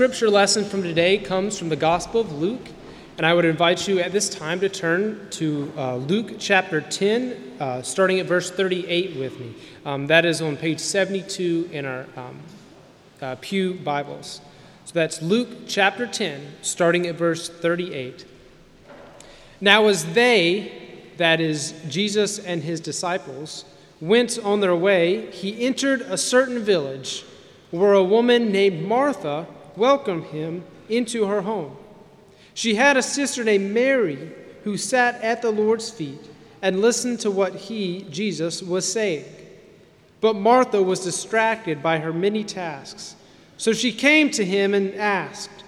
scripture lesson from today comes from the Gospel of Luke, and I would invite you at this time to turn to uh, Luke chapter 10, uh, starting at verse 38 with me. Um, that is on page 72 in our um, uh, Pew Bibles. So that's Luke chapter 10, starting at verse 38. Now, as they, that is, Jesus and his disciples, went on their way, he entered a certain village where a woman named Martha welcomed him into her home. She had a sister named Mary who sat at the Lord's feet and listened to what he, Jesus, was saying. But Martha was distracted by her many tasks. So she came to him and asked,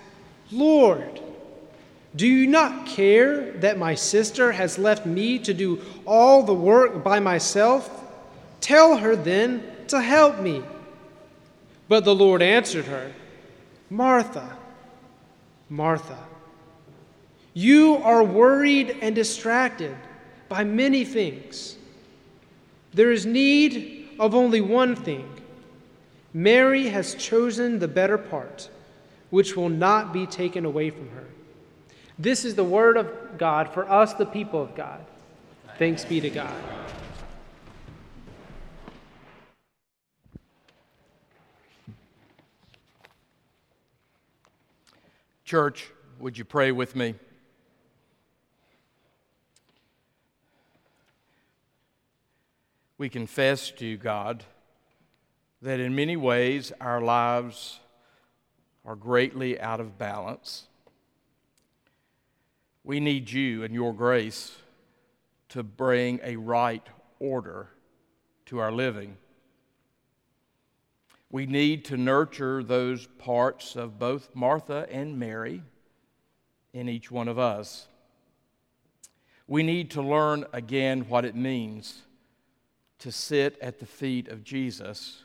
Lord, do you not care that my sister has left me to do all the work by myself? Tell her then to help me. But the Lord answered her, Martha, Martha, you are worried and distracted by many things. There is need of only one thing. Mary has chosen the better part, which will not be taken away from her. This is the word of God for us, the people of God. Thanks be to God. Church, would you pray with me? We confess to you, God that in many ways our lives are greatly out of balance. We need you and your grace to bring a right order to our living. We need to nurture those parts of both Martha and Mary in each one of us. We need to learn again what it means to sit at the feet of Jesus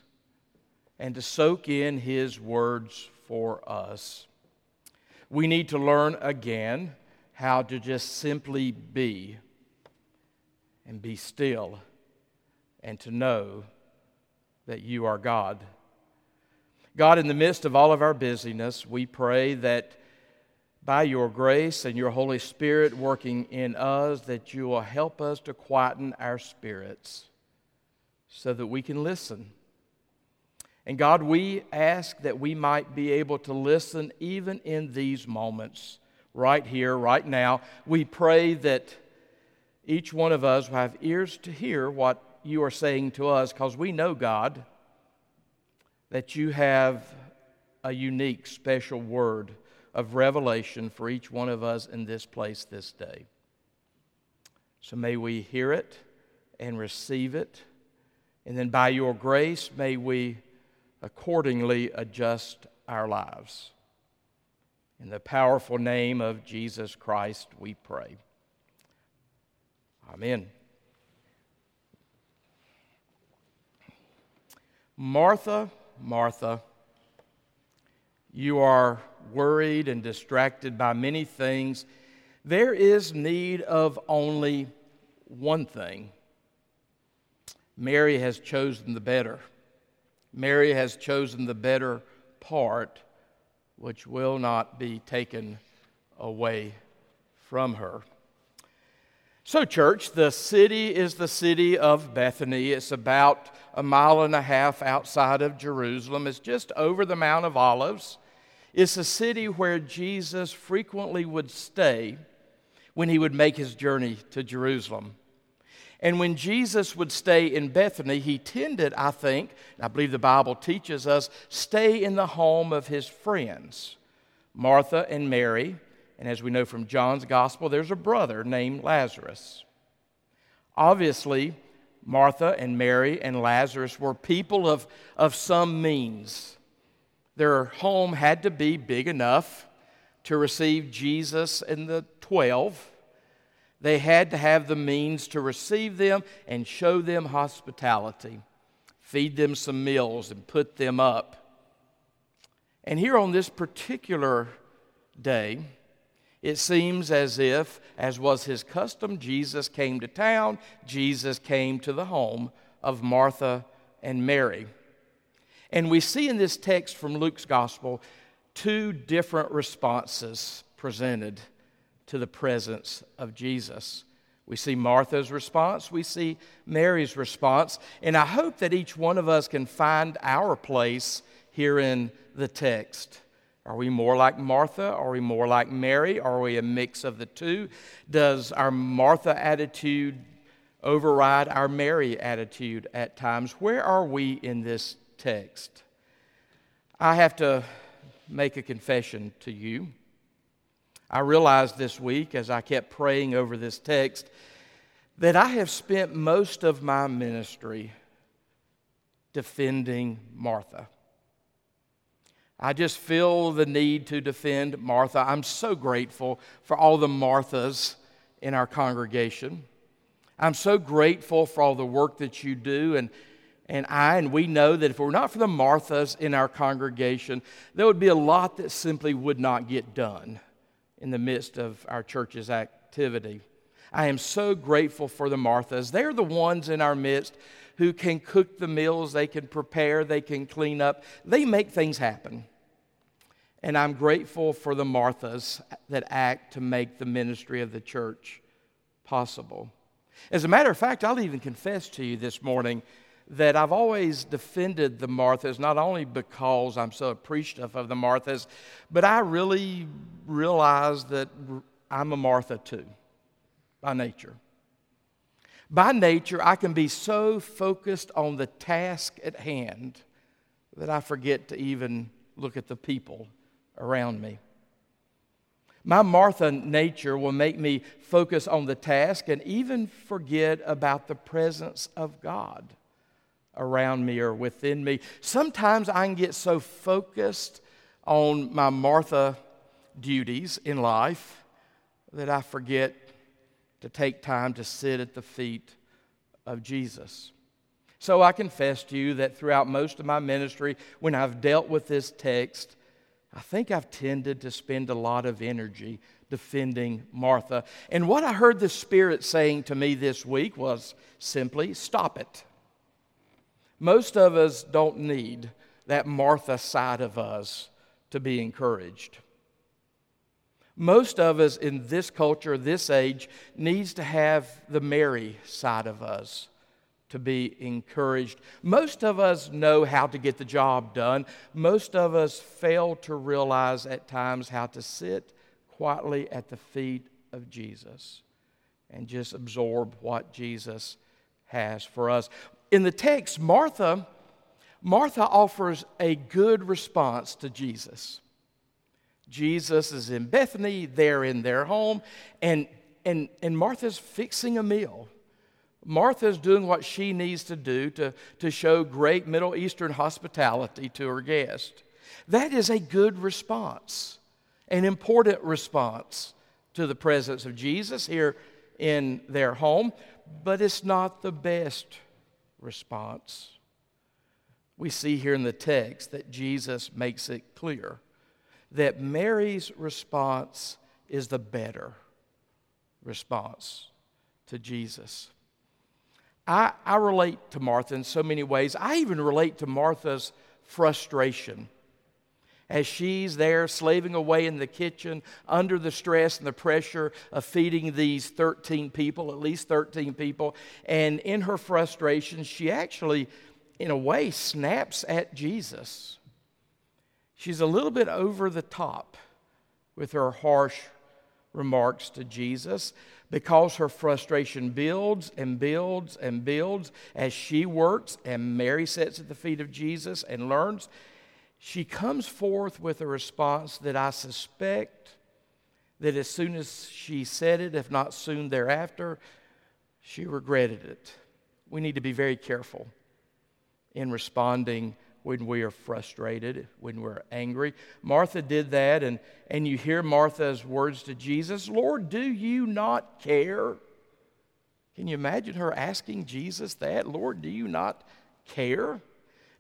and to soak in his words for us. We need to learn again how to just simply be and be still and to know that you are God. God, in the midst of all of our busyness, we pray that by your grace and your Holy Spirit working in us, that you will help us to quieten our spirits so that we can listen. And God, we ask that we might be able to listen even in these moments, right here, right now. We pray that each one of us will have ears to hear what you are saying to us because we know, God that you have a unique, special word of revelation for each one of us in this place this day. So may we hear it and receive it. And then by your grace, may we accordingly adjust our lives. In the powerful name of Jesus Christ, we pray. Amen. Martha Martha, you are worried and distracted by many things. There is need of only one thing. Mary has chosen the better. Mary has chosen the better part, which will not be taken away from her. So, church, the city is the city of Bethany. It's about a mile and a half outside of Jerusalem. It's just over the Mount of Olives. It's a city where Jesus frequently would stay when he would make his journey to Jerusalem. And when Jesus would stay in Bethany, he tended, I think, I believe the Bible teaches us, stay in the home of his friends, Martha and Mary and as we know from John's gospel, there's a brother named Lazarus. Obviously, Martha and Mary and Lazarus were people of, of some means. Their home had to be big enough to receive Jesus and the 12. They had to have the means to receive them and show them hospitality, feed them some meals, and put them up. And here on this particular day, it seems as if, as was his custom, Jesus came to town, Jesus came to the home of Martha and Mary. And we see in this text from Luke's gospel two different responses presented to the presence of Jesus. We see Martha's response, we see Mary's response, and I hope that each one of us can find our place here in the text. Are we more like Martha? Are we more like Mary? Are we a mix of the two? Does our Martha attitude override our Mary attitude at times? Where are we in this text? I have to make a confession to you. I realized this week as I kept praying over this text that I have spent most of my ministry defending Martha. I just feel the need to defend Martha. I'm so grateful for all the Marthas in our congregation. I'm so grateful for all the work that you do. And, and I and we know that if it were not for the Marthas in our congregation, there would be a lot that simply would not get done in the midst of our church's activity. I am so grateful for the Marthas. They're the ones in our midst who can cook the meals, they can prepare, they can clean up, they make things happen. And I'm grateful for the Marthas that act to make the ministry of the church possible. As a matter of fact, I'll even confess to you this morning that I've always defended the Marthas, not only because I'm so appreciative of the Marthas, but I really realize that I'm a Martha too, by nature. By nature, I can be so focused on the task at hand that I forget to even look at the people around me. My Martha nature will make me focus on the task and even forget about the presence of God around me or within me. Sometimes I can get so focused on my Martha duties in life that I forget to take time to sit at the feet of Jesus. So I confess to you that throughout most of my ministry, when I've dealt with this text, I think I've tended to spend a lot of energy defending Martha. And what I heard the Spirit saying to me this week was simply stop it. Most of us don't need that Martha side of us to be encouraged. Most of us in this culture, this age, needs to have the Mary side of us to be encouraged. Most of us know how to get the job done. Most of us fail to realize at times how to sit quietly at the feet of Jesus and just absorb what Jesus has for us in the text, Martha, Martha offers a good response to Jesus. Jesus is in Bethany, they're in their home, and, and, and Martha's fixing a meal. Martha's doing what she needs to do to, to show great Middle Eastern hospitality to her guest. That is a good response, an important response to the presence of Jesus here in their home, but it's not the best response. We see here in the text that Jesus makes it clear that Mary's response is the better response to Jesus. I, I relate to Martha in so many ways. I even relate to Martha's frustration as she's there slaving away in the kitchen under the stress and the pressure of feeding these 13 people, at least 13 people. And in her frustration, she actually, in a way, snaps at Jesus. She's a little bit over the top with her harsh remarks to Jesus because her frustration builds and builds and builds as she works and Mary sits at the feet of Jesus and learns she comes forth with a response that I suspect that as soon as she said it, if not soon thereafter, she regretted it. We need to be very careful in responding when we are frustrated, when we're angry. Martha did that, and, and you hear Martha's words to Jesus Lord, do you not care? Can you imagine her asking Jesus that? Lord, do you not care?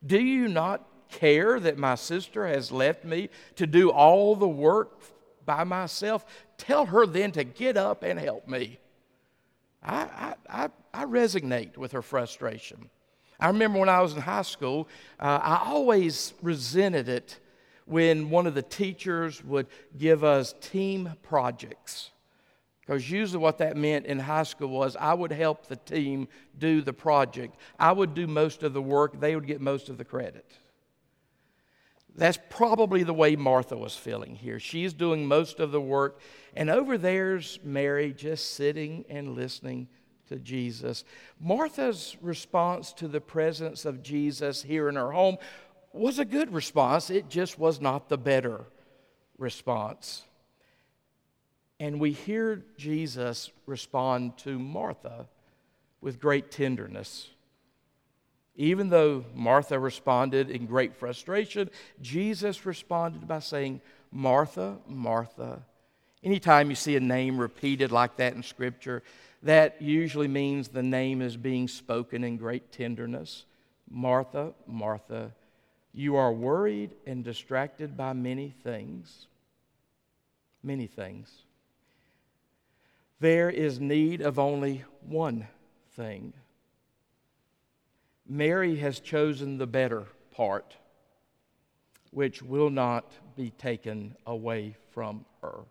Do you not care that my sister has left me to do all the work by myself? Tell her then to get up and help me. I, I, I, I resonate with her frustration. I remember when I was in high school, uh, I always resented it when one of the teachers would give us team projects. Because usually, what that meant in high school was I would help the team do the project. I would do most of the work, they would get most of the credit. That's probably the way Martha was feeling here. She's doing most of the work, and over there's Mary just sitting and listening to Jesus. Martha's response to the presence of Jesus here in her home was a good response, it just was not the better response. And we hear Jesus respond to Martha with great tenderness. Even though Martha responded in great frustration, Jesus responded by saying, Martha, Martha. Anytime you see a name repeated like that in Scripture, that usually means the name is being spoken in great tenderness. Martha, Martha, you are worried and distracted by many things. Many things there is need of only one thing. Mary has chosen the better part, which will not be taken away from her.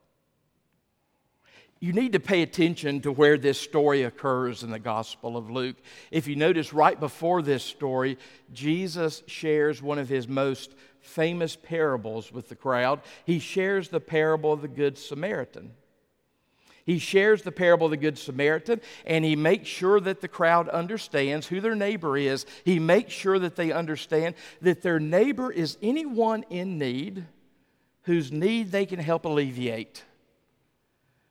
You need to pay attention to where this story occurs in the Gospel of Luke. If you notice, right before this story, Jesus shares one of his most famous parables with the crowd. He shares the parable of the Good Samaritan. He shares the parable of the Good Samaritan and he makes sure that the crowd understands who their neighbor is. He makes sure that they understand that their neighbor is anyone in need whose need they can help alleviate.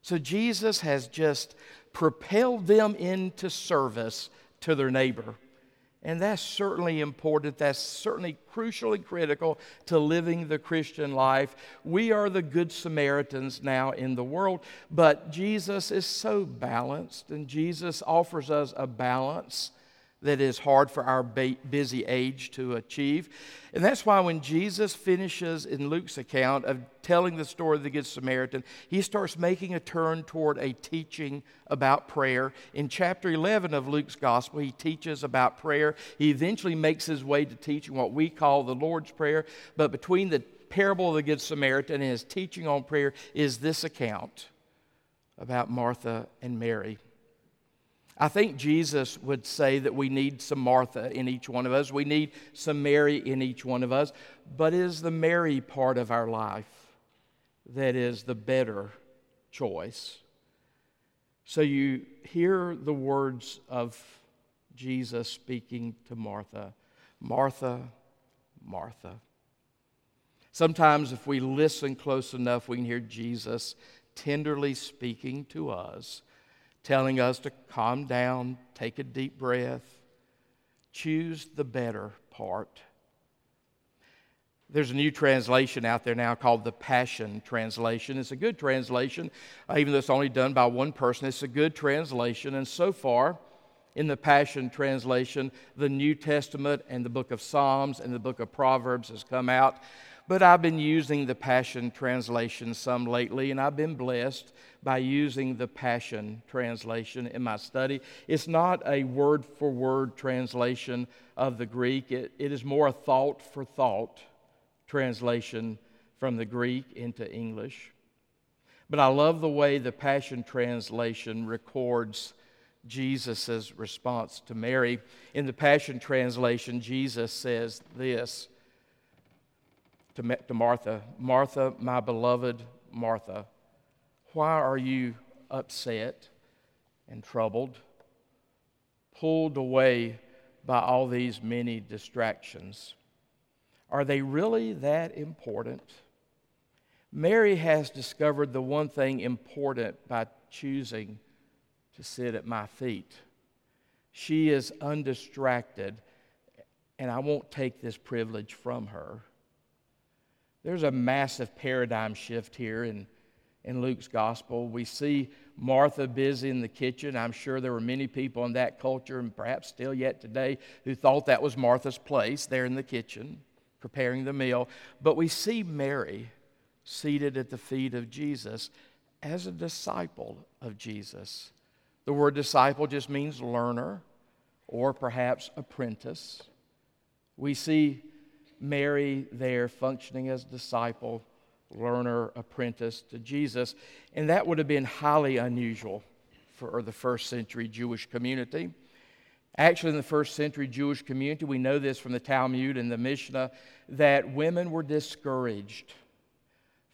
So Jesus has just propelled them into service to their neighbor. And that's certainly important. That's certainly crucially critical to living the Christian life. We are the good Samaritans now in the world, but Jesus is so balanced, and Jesus offers us a balance that is hard for our busy age to achieve. And that's why when Jesus finishes in Luke's account of telling the story of the Good Samaritan, he starts making a turn toward a teaching about prayer. In chapter 11 of Luke's gospel, he teaches about prayer. He eventually makes his way to teaching what we call the Lord's Prayer. But between the parable of the Good Samaritan and his teaching on prayer is this account about Martha and Mary. I think Jesus would say that we need some Martha in each one of us. We need some Mary in each one of us. But it is the Mary part of our life that is the better choice. So you hear the words of Jesus speaking to Martha Martha, Martha. Sometimes, if we listen close enough, we can hear Jesus tenderly speaking to us telling us to calm down, take a deep breath, choose the better part. There's a new translation out there now called the Passion Translation. It's a good translation, uh, even though it's only done by one person. It's a good translation. And so far, in the Passion Translation, the New Testament and the book of Psalms and the book of Proverbs has come out but I've been using the Passion Translation some lately, and I've been blessed by using the Passion Translation in my study. It's not a word for word translation of the Greek, it, it is more a thought for thought translation from the Greek into English. But I love the way the Passion Translation records Jesus' response to Mary. In the Passion Translation, Jesus says this to, to Martha Martha, my beloved Martha, why are you upset and troubled, pulled away by all these many distractions? Are they really that important? Mary has discovered the one thing important by choosing to sit at my feet. She is undistracted, and I won't take this privilege from her. There's a massive paradigm shift here in, in Luke's gospel. We see Martha busy in the kitchen. I'm sure there were many people in that culture, and perhaps still yet today, who thought that was Martha's place there in the kitchen, preparing the meal. But we see Mary seated at the feet of Jesus as a disciple of Jesus. The word disciple just means learner or perhaps apprentice. We see Mary there functioning as disciple, learner, apprentice to Jesus. And that would have been highly unusual for the first century Jewish community. Actually, in the first century Jewish community, we know this from the Talmud and the Mishnah, that women were discouraged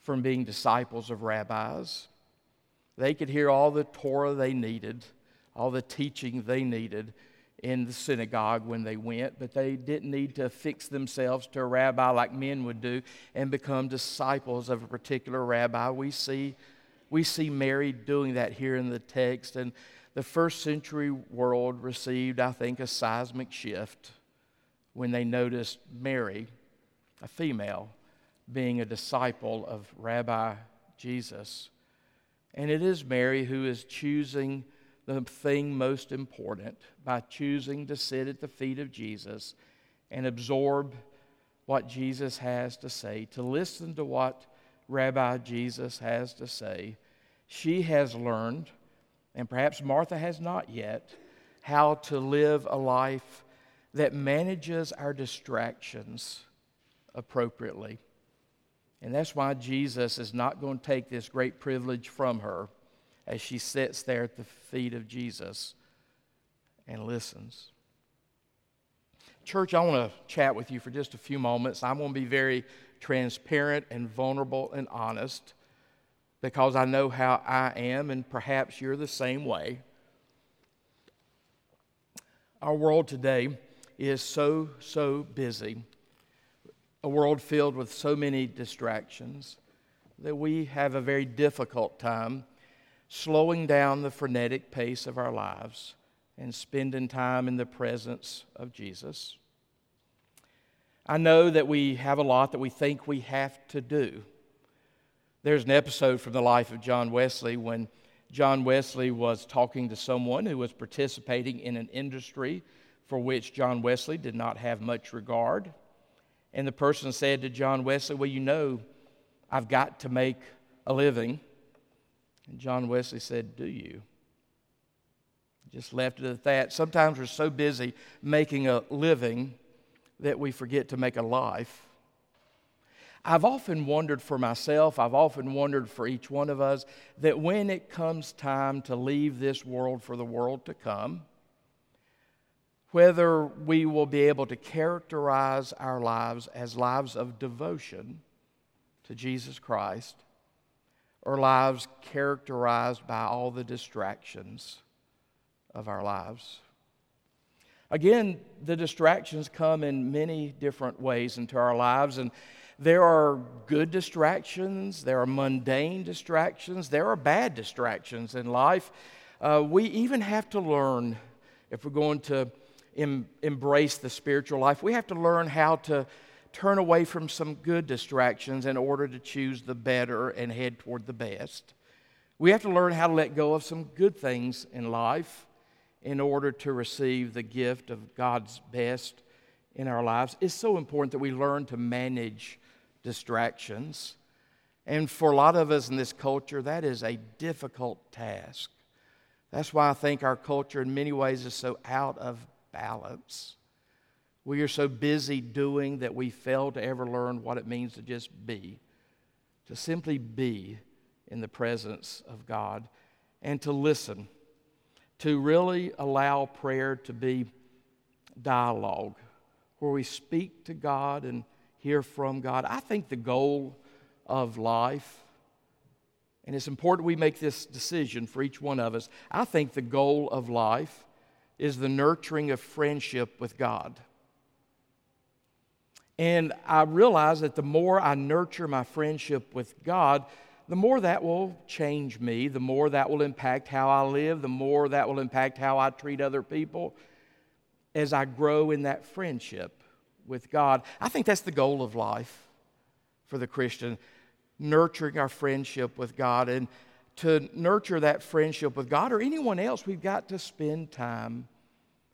from being disciples of rabbis. They could hear all the Torah they needed, all the teaching they needed in the synagogue when they went, but they didn't need to fix themselves to a rabbi like men would do and become disciples of a particular rabbi. We see, we see Mary doing that here in the text, and the first century world received, I think, a seismic shift when they noticed Mary, a female, being a disciple of Rabbi Jesus. And it is Mary who is choosing the thing most important by choosing to sit at the feet of Jesus and absorb what Jesus has to say, to listen to what Rabbi Jesus has to say. She has learned, and perhaps Martha has not yet, how to live a life that manages our distractions appropriately. And that's why Jesus is not going to take this great privilege from her as she sits there at the feet of Jesus and listens. Church, I want to chat with you for just a few moments. I'm going to be very transparent and vulnerable and honest because I know how I am, and perhaps you're the same way. Our world today is so, so busy a world filled with so many distractions that we have a very difficult time slowing down the frenetic pace of our lives and spending time in the presence of Jesus. I know that we have a lot that we think we have to do. There's an episode from the life of John Wesley when John Wesley was talking to someone who was participating in an industry for which John Wesley did not have much regard. And the person said to John Wesley, Well, you know, I've got to make a living. And John Wesley said, Do you? Just left it at that. Sometimes we're so busy making a living that we forget to make a life. I've often wondered for myself, I've often wondered for each one of us, that when it comes time to leave this world for the world to come, whether we will be able to characterize our lives as lives of devotion to Jesus Christ or lives characterized by all the distractions of our lives. Again, the distractions come in many different ways into our lives, and there are good distractions, there are mundane distractions, there are bad distractions in life. Uh, we even have to learn if we're going to em- embrace the spiritual life, we have to learn how to turn away from some good distractions in order to choose the better and head toward the best. We have to learn how to let go of some good things in life in order to receive the gift of God's best in our lives. It's so important that we learn to manage distractions. And for a lot of us in this culture, that is a difficult task. That's why I think our culture, in many ways, is so out of balance. We are so busy doing that we fail to ever learn what it means to just be, to simply be in the presence of God and to listen, to really allow prayer to be dialogue where we speak to God and hear from God. I think the goal of life, and it's important we make this decision for each one of us. I think the goal of life is the nurturing of friendship with God. And I realize that the more I nurture my friendship with God, the more that will change me, the more that will impact how I live, the more that will impact how I treat other people as I grow in that friendship with God. I think that's the goal of life for the Christian nurturing our friendship with God. And to nurture that friendship with God or anyone else, we've got to spend time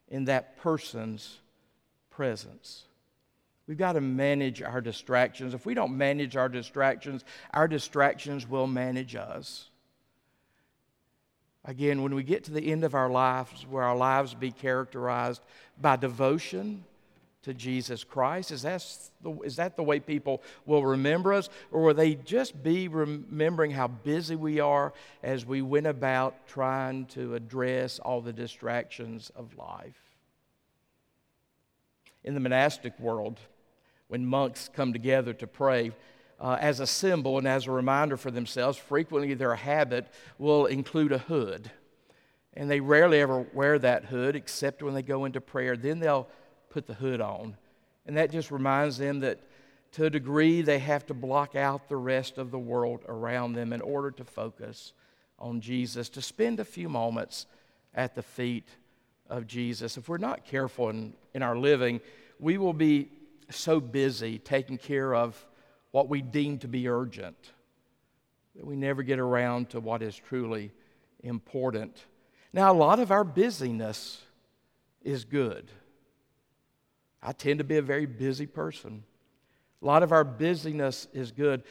in that person's presence. We've got to manage our distractions. If we don't manage our distractions, our distractions will manage us. Again, when we get to the end of our lives, where our lives be characterized by devotion to Jesus Christ? Is that, the, is that the way people will remember us? Or will they just be remembering how busy we are as we went about trying to address all the distractions of life? In the monastic world, when monks come together to pray, uh, as a symbol and as a reminder for themselves, frequently their habit will include a hood. And they rarely ever wear that hood except when they go into prayer. Then they'll put the hood on. And that just reminds them that to a degree they have to block out the rest of the world around them in order to focus on Jesus, to spend a few moments at the feet of Jesus. If we're not careful in, in our living, we will be so busy taking care of what we deem to be urgent that we never get around to what is truly important. Now, a lot of our busyness is good. I tend to be a very busy person. A lot of our busyness is good,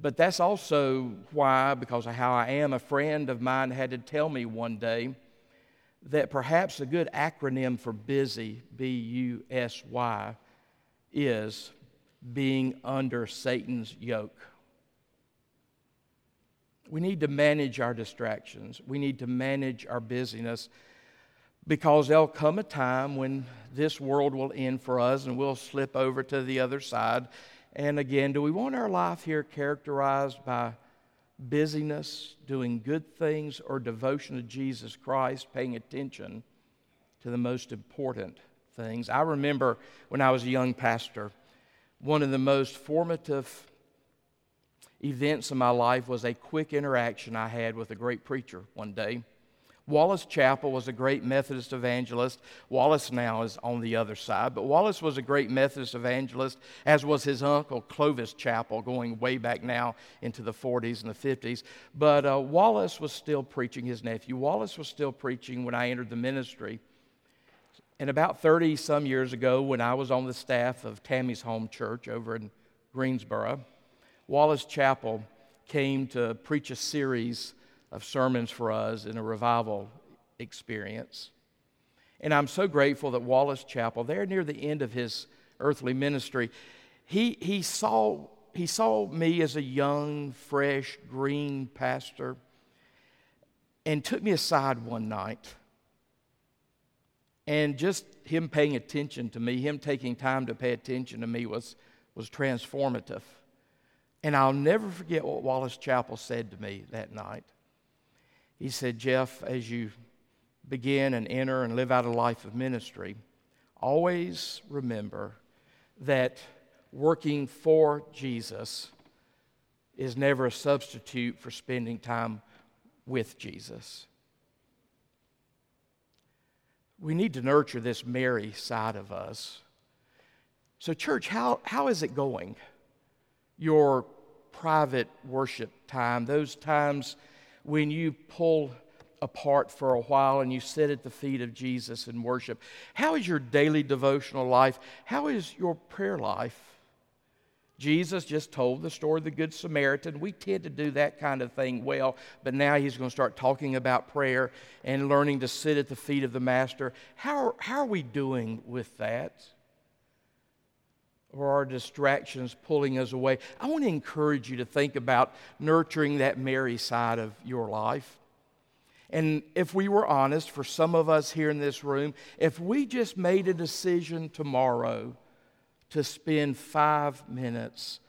but that's also why, because of how I am, a friend of mine had to tell me one day that perhaps a good acronym for busy, B U S Y, is being under Satan's yoke. We need to manage our distractions. We need to manage our busyness because there'll come a time when this world will end for us and we'll slip over to the other side. And again, do we want our life here characterized by busyness, doing good things, or devotion to Jesus Christ, paying attention to the most important things? I remember when I was a young pastor, one of the most formative events in my life was a quick interaction I had with a great preacher one day. Wallace Chappell was a great Methodist evangelist. Wallace now is on the other side, but Wallace was a great Methodist evangelist, as was his uncle Clovis Chappell, going way back now into the 40s and the 50s. But uh, Wallace was still preaching, his nephew. Wallace was still preaching when I entered the ministry. And about 30 some years ago, when I was on the staff of Tammy's Home Church over in Greensboro, Wallace Chappell came to preach a series of sermons for us in a revival experience. And I'm so grateful that Wallace Chappell, there near the end of his earthly ministry, he, he, saw, he saw me as a young, fresh, green pastor and took me aside one night and just him paying attention to me, him taking time to pay attention to me was, was transformative. And I'll never forget what Wallace Chappell said to me that night. He said, Jeff, as you begin and enter and live out a life of ministry, always remember that working for Jesus is never a substitute for spending time with Jesus we need to nurture this Mary side of us. So, church, how, how is it going? Your private worship time, those times when you pull apart for a while and you sit at the feet of Jesus and worship. How is your daily devotional life? How is your prayer life? Jesus just told the story of the Good Samaritan. We tend to do that kind of thing well, but now he's going to start talking about prayer and learning to sit at the feet of the Master. How, how are we doing with that? Or are distractions pulling us away? I want to encourage you to think about nurturing that Mary side of your life. And if we were honest, for some of us here in this room, if we just made a decision tomorrow, to spend five minutes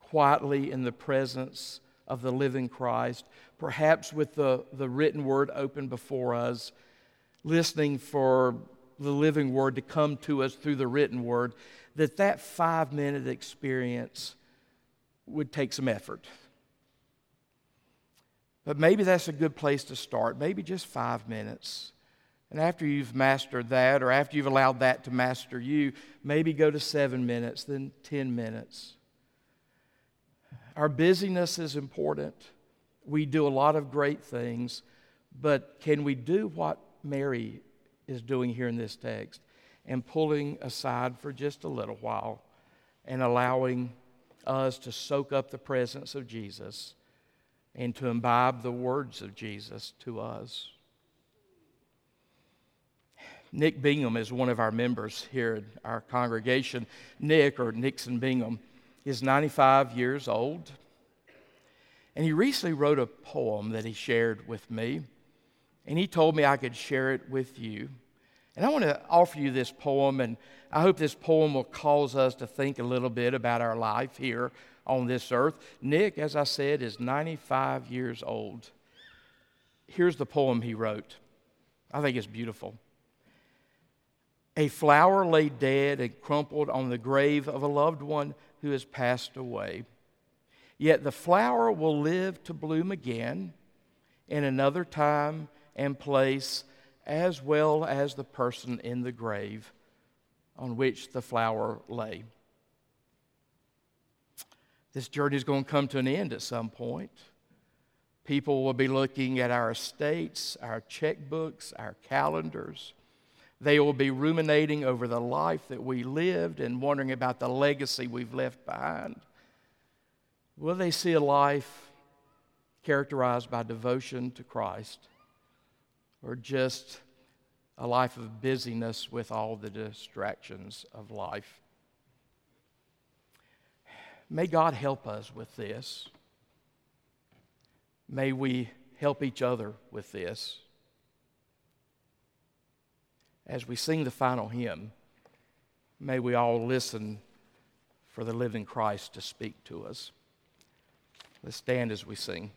quietly in the presence of the living Christ, perhaps with the, the written word open before us, listening for the living word to come to us through the written word, that that five minute experience would take some effort. But maybe that's a good place to start, maybe just five minutes. And after you've mastered that, or after you've allowed that to master you, maybe go to seven minutes, then 10 minutes. Our busyness is important. We do a lot of great things, but can we do what Mary is doing here in this text and pulling aside for just a little while and allowing us to soak up the presence of Jesus and to imbibe the words of Jesus to us? Nick Bingham is one of our members here in our congregation. Nick, or Nixon Bingham, is 95 years old. And he recently wrote a poem that he shared with me. And he told me I could share it with you. And I want to offer you this poem, and I hope this poem will cause us to think a little bit about our life here on this earth. Nick, as I said, is 95 years old. Here's the poem he wrote. I think it's beautiful. A flower lay dead and crumpled on the grave of a loved one who has passed away. Yet the flower will live to bloom again in another time and place, as well as the person in the grave on which the flower lay. This journey is going to come to an end at some point. People will be looking at our estates, our checkbooks, our calendars. They will be ruminating over the life that we lived and wondering about the legacy we've left behind. Will they see a life characterized by devotion to Christ or just a life of busyness with all the distractions of life? May God help us with this. May we help each other with this. As we sing the final hymn, may we all listen for the living Christ to speak to us. Let's stand as we sing.